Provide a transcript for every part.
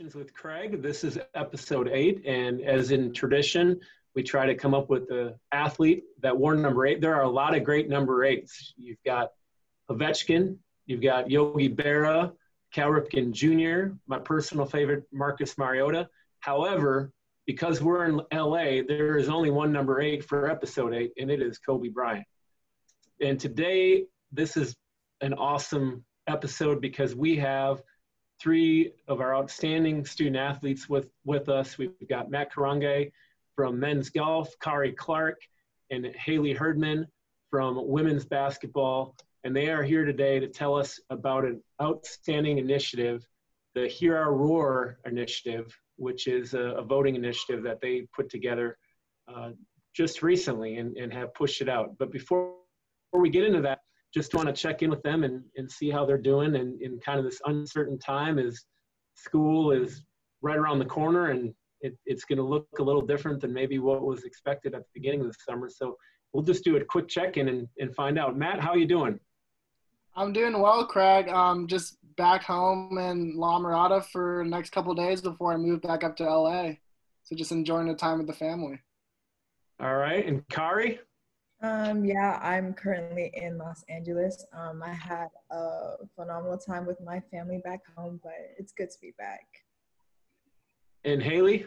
Conversations with Craig. This is episode eight, and as in tradition, we try to come up with the athlete that wore number eight. There are a lot of great number eights. You've got Ovechkin, you've got Yogi Berra, Cal Ripken Jr., my personal favorite, Marcus Mariota. However, because we're in LA, there is only one number eight for episode eight, and it is Kobe Bryant. And today, this is an awesome episode because we have three of our outstanding student athletes with, with us. We've got Matt Karange from men's golf, Kari Clark, and Haley Herdman from women's basketball. And they are here today to tell us about an outstanding initiative, the Hear Our Roar initiative, which is a, a voting initiative that they put together uh, just recently and, and have pushed it out. But before, before we get into that, just want to check in with them and, and see how they're doing and in kind of this uncertain time as school is right around the corner and it, it's going to look a little different than maybe what was expected at the beginning of the summer. So we'll just do a quick check-in and, and find out. Matt, how are you doing? I'm doing well, Craig. Um, just back home in La Mirada for the next couple days before I move back up to LA. So just enjoying the time with the family. All right. And Kari? Um, yeah, I'm currently in Los Angeles. Um, I had a phenomenal time with my family back home, but it's good to be back. And Haley?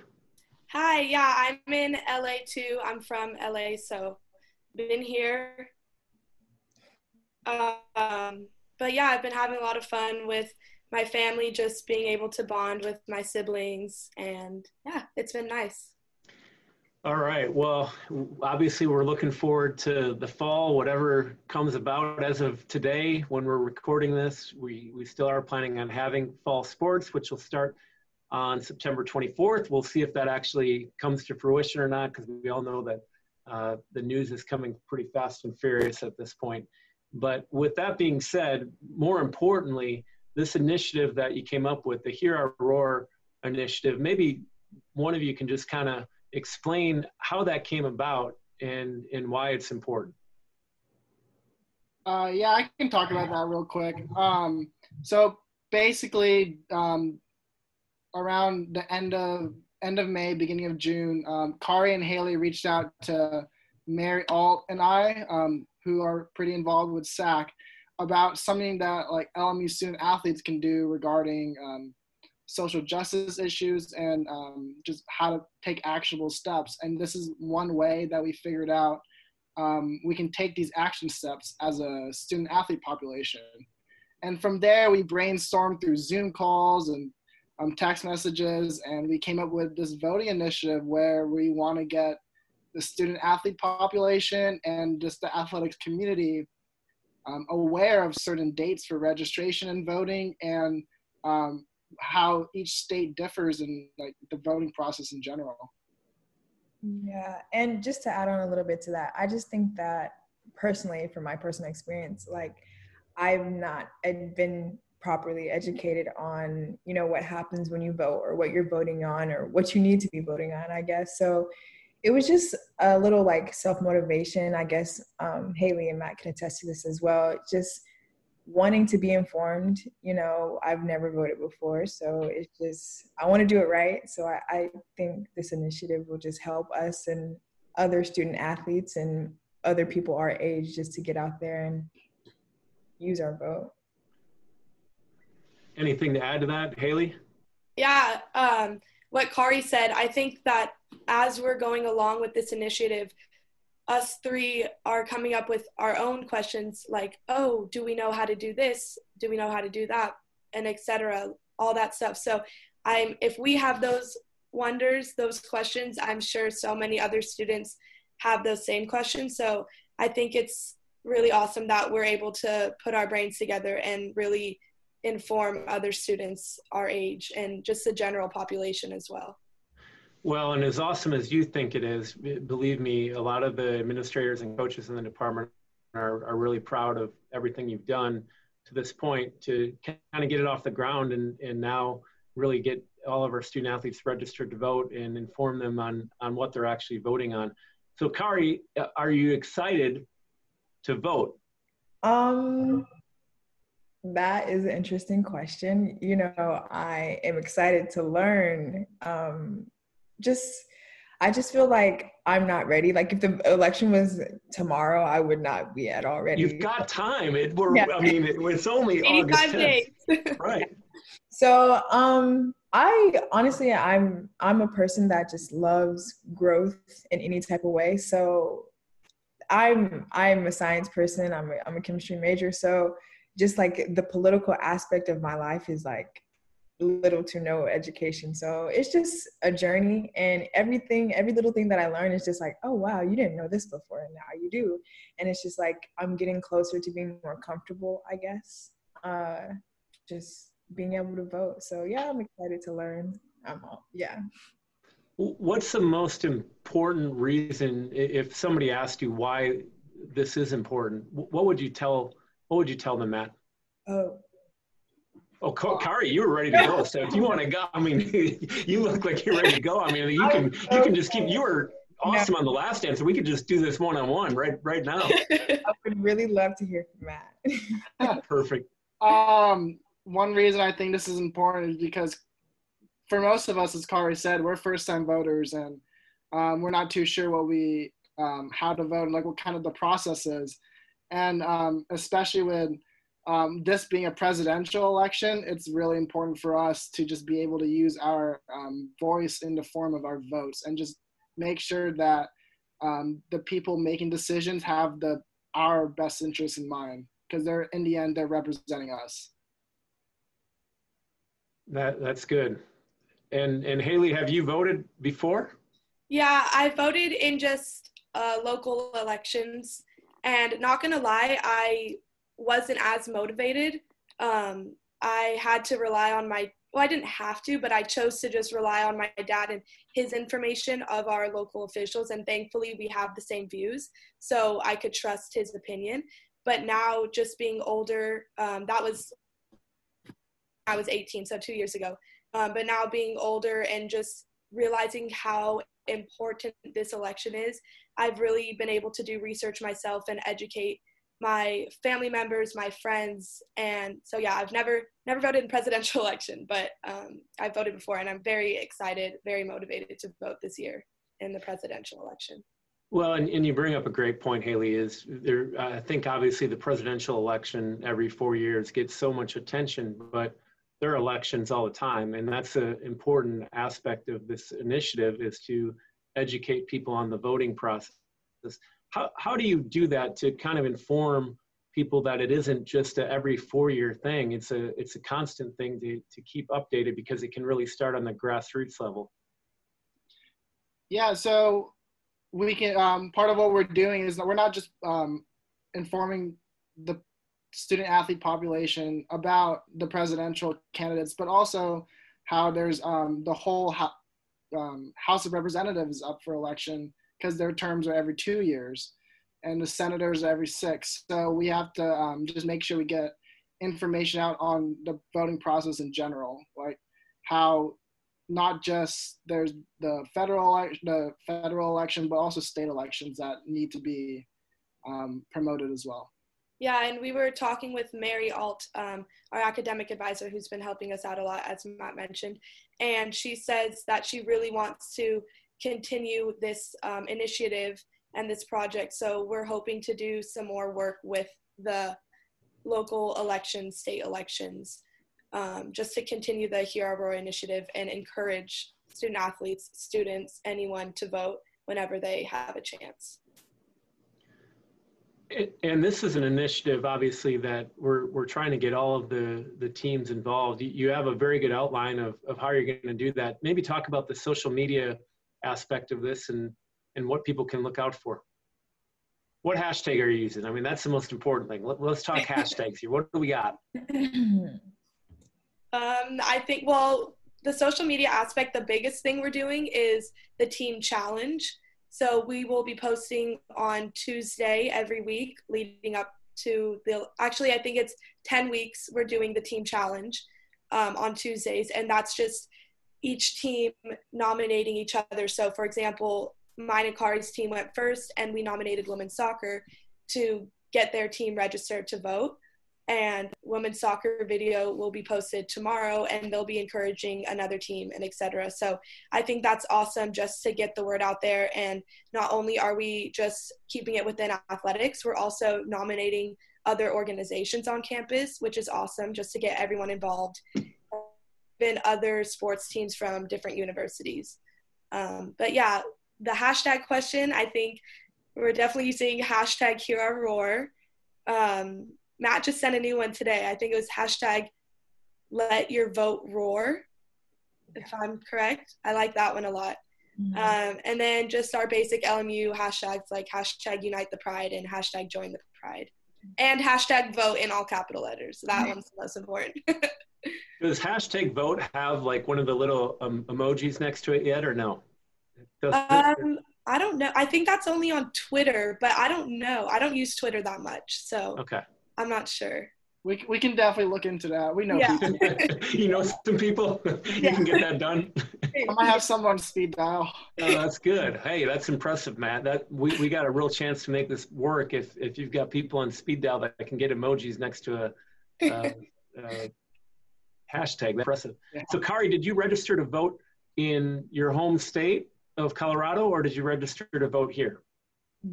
Hi, yeah, I'm in LA too. I'm from LA, so been here. Um, but yeah, I've been having a lot of fun with my family, just being able to bond with my siblings, and yeah, it's been nice. All right. Well, obviously, we're looking forward to the fall, whatever comes about. As of today, when we're recording this, we, we still are planning on having fall sports, which will start on September 24th. We'll see if that actually comes to fruition or not, because we all know that uh, the news is coming pretty fast and furious at this point. But with that being said, more importantly, this initiative that you came up with, the Hear Our Roar initiative, maybe one of you can just kind of explain how that came about and and why it's important. Uh, yeah, I can talk about that real quick. Um, so basically, um, around the end of end of May, beginning of June, um, Kari and Haley reached out to Mary Alt and I, um, who are pretty involved with SAC, about something that like LMU student athletes can do regarding um, social justice issues and um, just how to take actionable steps. And this is one way that we figured out um, we can take these action steps as a student athlete population. And from there, we brainstormed through Zoom calls and um, text messages, and we came up with this voting initiative where we want to get the student athlete population and just the athletics community um, aware of certain dates for registration and voting and um, how each state differs in like the voting process in general. Yeah, and just to add on a little bit to that, I just think that personally, from my personal experience, like I've not been properly educated on, you know, what happens when you vote or what you're voting on or what you need to be voting on, I guess. So it was just a little like self motivation, I guess. Um, Haley and Matt can attest to this as well. Just wanting to be informed you know i've never voted before. So it's just i want to do it right. So I, I, think this initiative will just help us and other student athletes and other people our age just to get out there and use our vote. Anything to add to that haley? Yeah um, what kari said i think that as we're going along with this initiative us three are coming up with our own questions like oh do we know how to do this? Do we know how to do that? And etc all that stuff. So i'm if we have those wonders those questions i'm sure so many other students have those same questions. So i think it's really awesome that we're able to put our brains together and really inform other students our age and just the general population as well well, and as awesome as you think it is, believe me, a lot of the administrators and coaches in the department are, are really proud of everything you've done to this point to kind of get it off the ground and, and now really get all of our student athletes registered to vote and inform them on, on what they're actually voting on. So, Kari, are you excited to vote? Um, that is an interesting question. You know, I am excited to learn. Um, just, I just feel like I'm not ready. Like if the election was tomorrow, I would not be at all ready. You've got time. It, we're, yeah. I mean, it, it's only 85 days. right. So, um, I honestly, I'm I'm a person that just loves growth in any type of way. So, I'm I'm a science person. I'm a, I'm a chemistry major. So, just like the political aspect of my life is like little to no education. So it's just a journey and everything, every little thing that I learn is just like, oh wow, you didn't know this before and now you do. And it's just like I'm getting closer to being more comfortable, I guess. Uh just being able to vote. So yeah, I'm excited to learn. I'm all, yeah. What's the most important reason if somebody asked you why this is important? What would you tell what would you tell them, Matt? Oh. Oh, Kari, you were ready to go. So if you want to go, I mean, you look like you're ready to go. I mean, you can you can just keep. You were awesome on the last dance. answer. We could just do this one on one right right now. I would really love to hear from Matt. Perfect. Um, one reason I think this is important is because for most of us, as Kari said, we're first time voters and um, we're not too sure what we um, how to vote and like what kind of the process is and um, especially with um, this being a presidential election, it's really important for us to just be able to use our um, voice in the form of our votes and just make sure that um, the people making decisions have the our best interests in mind because they're in the end they're representing us. That that's good. And and Haley, have you voted before? Yeah, I voted in just uh, local elections and not gonna lie, I wasn't as motivated. Um, I had to rely on my, well, I didn't have to, but I chose to just rely on my dad and his information of our local officials. And thankfully, we have the same views. So I could trust his opinion. But now, just being older, um, that was, I was 18, so two years ago. Um, but now being older and just realizing how important this election is, I've really been able to do research myself and educate my family members, my friends, and so yeah, I've never never voted in presidential election, but um, I've voted before, and I'm very excited, very motivated to vote this year in the presidential election. Well, and, and you bring up a great point, Haley. Is there? I think obviously the presidential election every four years gets so much attention, but there are elections all the time, and that's an important aspect of this initiative is to educate people on the voting process. How, how do you do that to kind of inform people that it isn't just a every four year thing? It's a, it's a constant thing to, to keep updated because it can really start on the grassroots level. Yeah, so we can, um, part of what we're doing is that we're not just um, informing the student athlete population about the presidential candidates, but also how there's um, the whole um, House of Representatives up for election because their terms are every two years, and the senators are every six. So we have to um, just make sure we get information out on the voting process in general, like how not just there's the federal the federal election, but also state elections that need to be um, promoted as well. Yeah, and we were talking with Mary Alt, um, our academic advisor, who's been helping us out a lot, as Matt mentioned. And she says that she really wants to continue this um, initiative and this project. So we're hoping to do some more work with the local elections, state elections, um, just to continue the Aurora initiative and encourage student athletes, students, anyone to vote whenever they have a chance and this is an initiative, obviously, that we're, we're trying to get all of the, the teams involved. You have a very good outline of, of how you're going to do that. Maybe talk about the social media aspect of this and, and what people can look out for. What hashtag are you using? I mean, that's the most important thing. Let, us talk hashtags here. What do we got? um, I think, well, the social media aspect, the biggest thing we're doing is the team challenge. So we will be posting on Tuesday every week leading up to the, actually, I think it's 10 weeks we're doing the team challenge um, on Tuesdays. And that's just each team nominating each other. So, for example, mine and Kari's team went first, and we nominated women's soccer to get their team registered to vote. and women's soccer video will be posted tomorrow and they'll be encouraging another team and etc so i think that's awesome just to get the word out there and not only are we just keeping it within athletics we're also nominating other organizations on campus which is awesome just to get everyone involved even other sports teams from different universities um, but yeah the hashtag question i think we're definitely using hashtag hear our roar um, Matt just sent a new one today. I think it was hashtag let your vote roar, if I'm correct. I like that one a lot. Mm-hmm. Um, and then just our basic LMU hashtags like hashtag unite the pride and hashtag join the pride and hashtag vote in all capital letters. That one's the most important. Does hashtag vote have like one of the little um, emojis next to it yet or no? Um, I don't know. I think that's only on Twitter, but I don't know. I don't use Twitter that much. So okay. I'm not sure. We, we can definitely look into that. We know yeah. people. you know some people. you can get that done. I might have someone speed dial. Oh, that's good. Hey, that's impressive, Matt. That we, we got a real chance to make this work if if you've got people on speed dial that can get emojis next to a, a, a hashtag. That's impressive. Yeah. So, Kari, did you register to vote in your home state of Colorado, or did you register to vote here?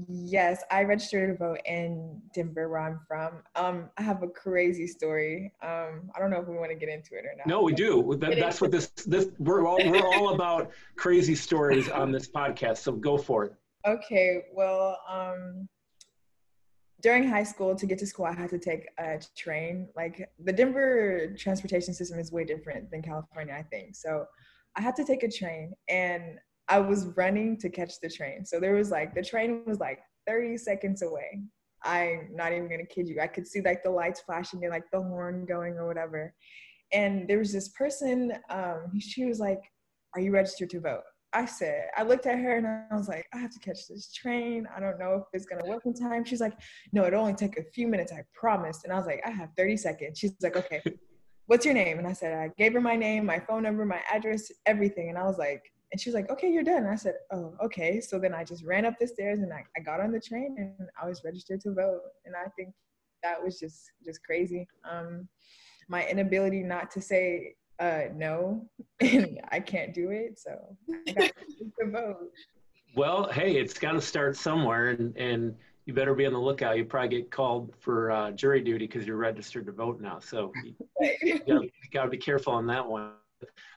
Yes, I registered to vote in Denver, where I'm from. Um, I have a crazy story. Um, I don't know if we want to get into it or not. No, we do. That, that's what this this we're all we're all about crazy stories on this podcast. So go for it. Okay. Well, um, during high school, to get to school, I had to take a train. Like the Denver transportation system is way different than California, I think. So I had to take a train, and I was running to catch the train. So there was like the train was like 30 seconds away. I'm not even gonna kid you. I could see like the lights flashing and like the horn going or whatever. And there was this person, um, she was like, Are you registered to vote? I said, I looked at her and I was like, I have to catch this train. I don't know if it's gonna work in time. She's like, No, it'll only take a few minutes, I promise. And I was like, I have 30 seconds. She's like, Okay, what's your name? And I said, I gave her my name, my phone number, my address, everything. And I was like, and she was like, okay, you're done. And I said, oh, okay. So then I just ran up the stairs and I, I got on the train and I was registered to vote. And I think that was just just crazy. Um, my inability not to say uh, no, I can't do it. So I got to vote. Well, hey, it's got to start somewhere, and and you better be on the lookout. You probably get called for uh, jury duty because you're registered to vote now. So you, you got to be careful on that one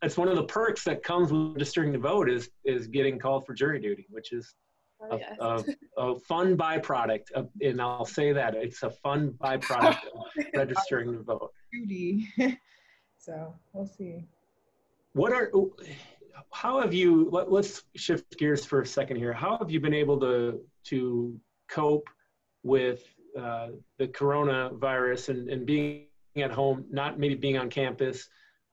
that's one of the perks that comes with registering to vote is is getting called for jury duty, which is oh, yes. a, a, a, fun byproduct. Of, and I'll say that it's a fun byproduct of registering to vote. Duty. so we'll see. What are how have you? Let, let's shift gears for a second here. How have you been able to to cope with uh, the coronavirus and, and being at home, not maybe being on campus?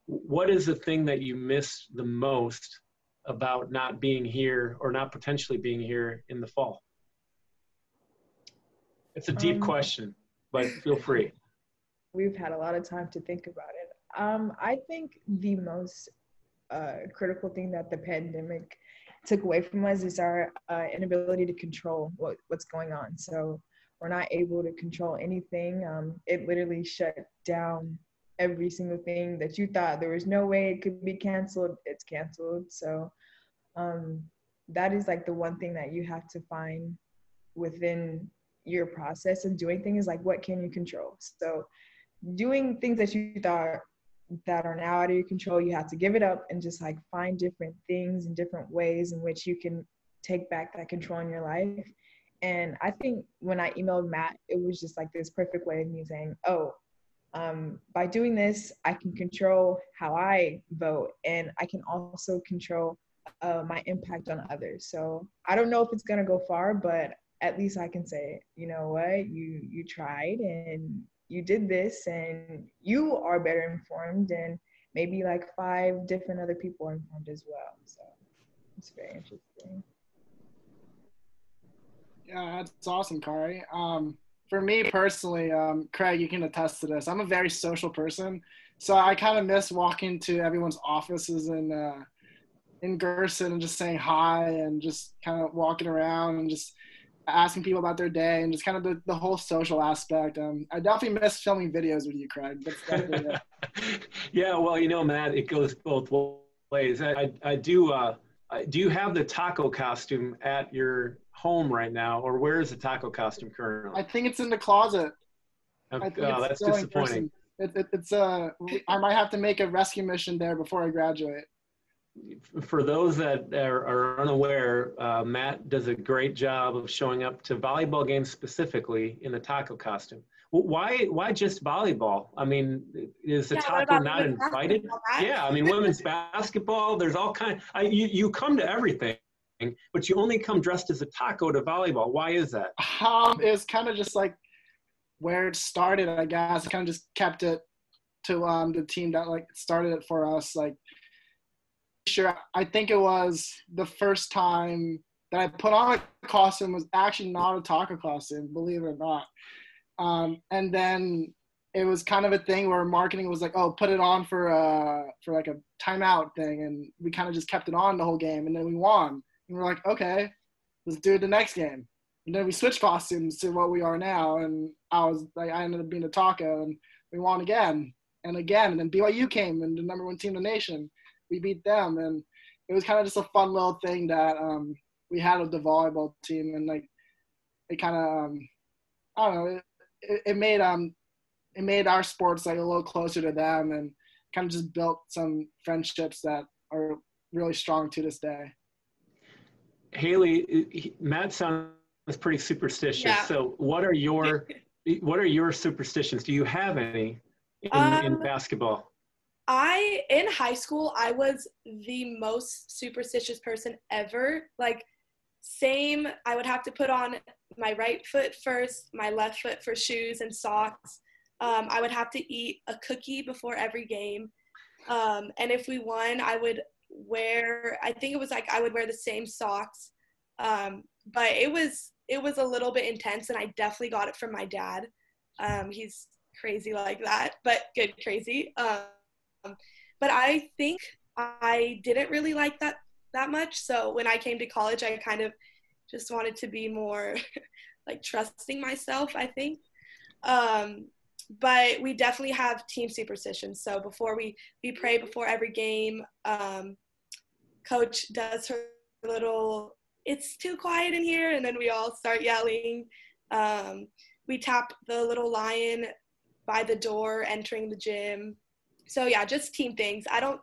What is the thing that you miss the most about not being here or not potentially being here in the fall? It's a deep um, question, but feel free. We've had a lot of time to think about it. Um, I think the most uh, critical thing that the pandemic took away from us is our uh, inability to control what, what's going on. So we're not able to control anything. Um, it literally shut down every single thing that you thought. There was no way it could be canceled, it's canceled. So um, that is like the one thing that you have to find within your process of doing things like what can you control? So doing things that you thought that are now out of your control you have to give it up and just like find different things and different ways in which you can take back that control in your life. And i think when i emailed matt it was just like this perfect way of me saying oh um, by doing this, I can control how I vote and I can also control uh, my impact on others. So I don't know if it's gonna go far, but at least I can say, you know what, you you tried and you did this, and you are better informed, and maybe like five different other people are informed as well. So it's very interesting. Yeah, that's awesome, Kari. Um, for me personally, um, Craig, you can attest to this. I'm a very social person, so I kind of miss walking to everyone's offices in uh, in Gersten and just saying hi and just kind of walking around and just asking people about their day and just kind of the, the whole social aspect. Um, I definitely miss filming videos with you, Craig. yeah, well, you know, Matt, it goes both ways. I, I, I do. Uh, do you have the taco costume at your home right now, or where is the taco costume currently? I think it's in the closet. Okay, oh, that's disappointing. It, it, it's uh, I might have to make a rescue mission there before I graduate for those that are, are unaware, uh, Matt does a great job of showing up to volleyball games specifically in the taco costume. why, why just volleyball? I mean, is the yeah, taco not invited? Yeah, I mean, women's basketball. There's all kind. I, you you come to everything, but you only come dressed as a taco to volleyball. Why is that? Um, it's kind of just like where it started. I guess kind of just kept it to um the team that like started it for us. Like sure. I think it was the first time that I put on a costume was actually not a taco costume, believe it or not. Um, and then it was kind of a thing where marketing was like, "Oh, put it on for a uh, for like a timeout thing," and we kind of just kept it on the whole game, and then we won. And we're like, "Okay, let's do the next game." And then we switched costumes to what we are now, and I was like, I ended up being a taco, and we won again and again. And then BYU came and the number one team in the nation we beat them, and it was kind of just a fun little thing that um, we had with the volleyball team, and like it kind of um, I don't know, it, it made um it made our sports like a little closer to them, and kind of just built some friendships that are really strong to this day. Haley, Matt sounds pretty superstitious. Yeah. So, what are your what are your superstitions? Do you have any in, um, in basketball? I in high school I was the most superstitious person ever. Like same, I would have to put on my right foot first, my left foot for shoes and socks. Um, I would have to eat a cookie before every game. Um, and if we won, I would wear. I think it was like I would wear the same socks. Um, but it was it was a little bit intense, and I definitely got it from my dad. Um, he's crazy like that, but good crazy. Um, but I think I didn't really like that that much. So when I came to college, I kind of just wanted to be more like trusting myself. I think. Um, but we definitely have team superstitions. So before we we pray before every game, um, coach does her little "it's too quiet in here," and then we all start yelling. Um, we tap the little lion by the door entering the gym so yeah, just team things. I don't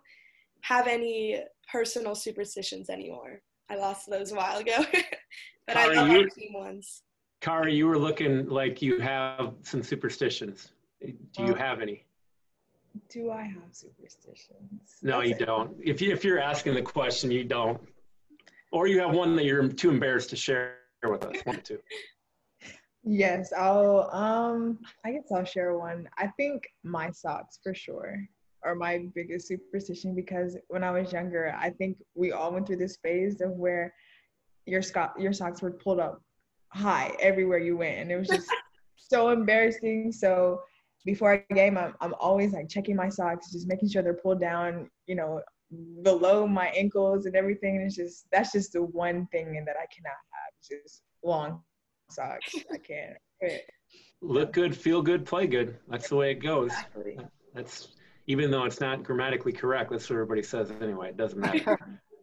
have any personal superstitions anymore. I lost those a while ago, but Kari, I love you, team ones. Kari, you were looking like you have some superstitions. Do you have any? Do I have superstitions? No, That's you it. don't. If you if you're asking the question, you don't. Or you have one that you're too embarrassed to share with us. One, two. Yes, I'll um I guess I'll share one. I think my socks for sure are my biggest superstition because when I was younger, I think we all went through this phase of where your sco- your socks were pulled up high everywhere you went, and it was just so embarrassing. So before a game, I'm I'm always like checking my socks, just making sure they're pulled down, you know, below my ankles and everything. And it's just that's just the one thing that I cannot have. It's just long socks. I can't. Look good, feel good, play good. That's the way it goes. Exactly. That's even though it's not grammatically correct. That's what everybody says anyway. It doesn't matter.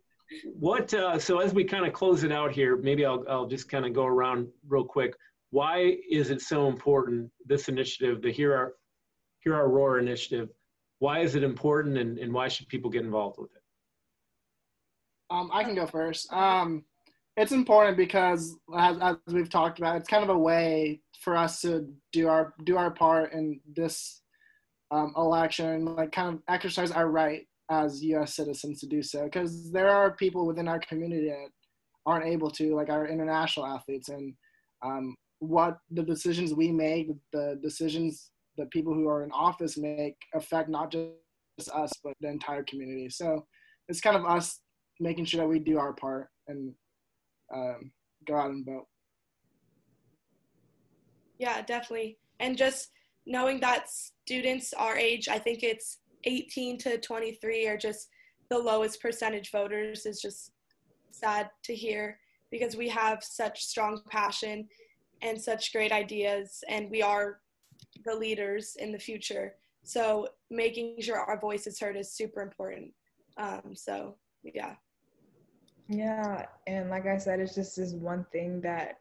what? Uh, so as we kind of close it out here, maybe I'll I'll just kind of go around real quick. Why is it so important? This initiative, the Hear Our Hear Our Roar initiative. Why is it important, and, and why should people get involved with it? Um, I can go first. Um, it's important because, as, as we've talked about, it's kind of a way for us to do our do our part in this um, election, like kind of exercise our right as U.S. citizens to do so. Because there are people within our community that aren't able to, like our international athletes, and um, what the decisions we make, the decisions that people who are in office make, affect not just us but the entire community. So it's kind of us making sure that we do our part and um, go out and vote. Yeah, definitely. And just knowing that students our age, I think it's 18 to 23 are just the lowest percentage voters is just sad to hear. because we have such strong passion and such great ideas, and we are the leaders in the future. So making sure our voice is heard is super important. Um, so yeah. Yeah, and like I said, it's just this one thing that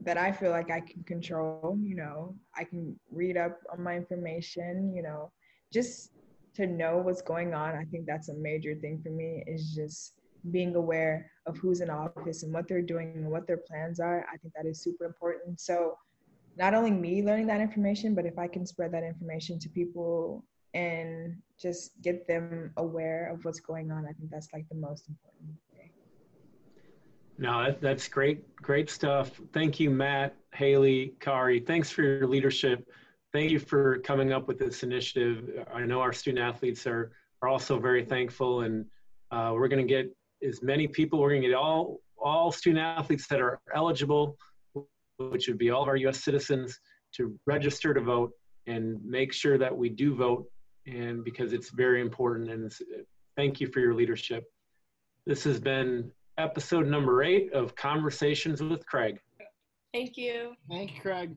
that I feel like I can control. You know, I can read up on my information. You know, just to know what's going on. I think that's a major thing for me. Is just being aware of who's in office and what they're doing and what their plans are. I think that is super important. So not only me learning that information, but if I can spread that information to people and just get them aware of what's going on, I think that's like the most important thing. No, that, that's great, great stuff. Thank you, Matt, Haley, Kari. Thanks for your leadership. Thank you for coming up with this initiative. I know our student athletes are, are also very thankful, and uh, we're going to get as many people, we're going to get all, all student athletes that are eligible which would be all of our U.S. citizens, to register to vote and make sure that we do vote, and because it's very important. And thank you for your leadership. This has been episode number eight of Conversations with Craig. Thank you. Thank you, Craig.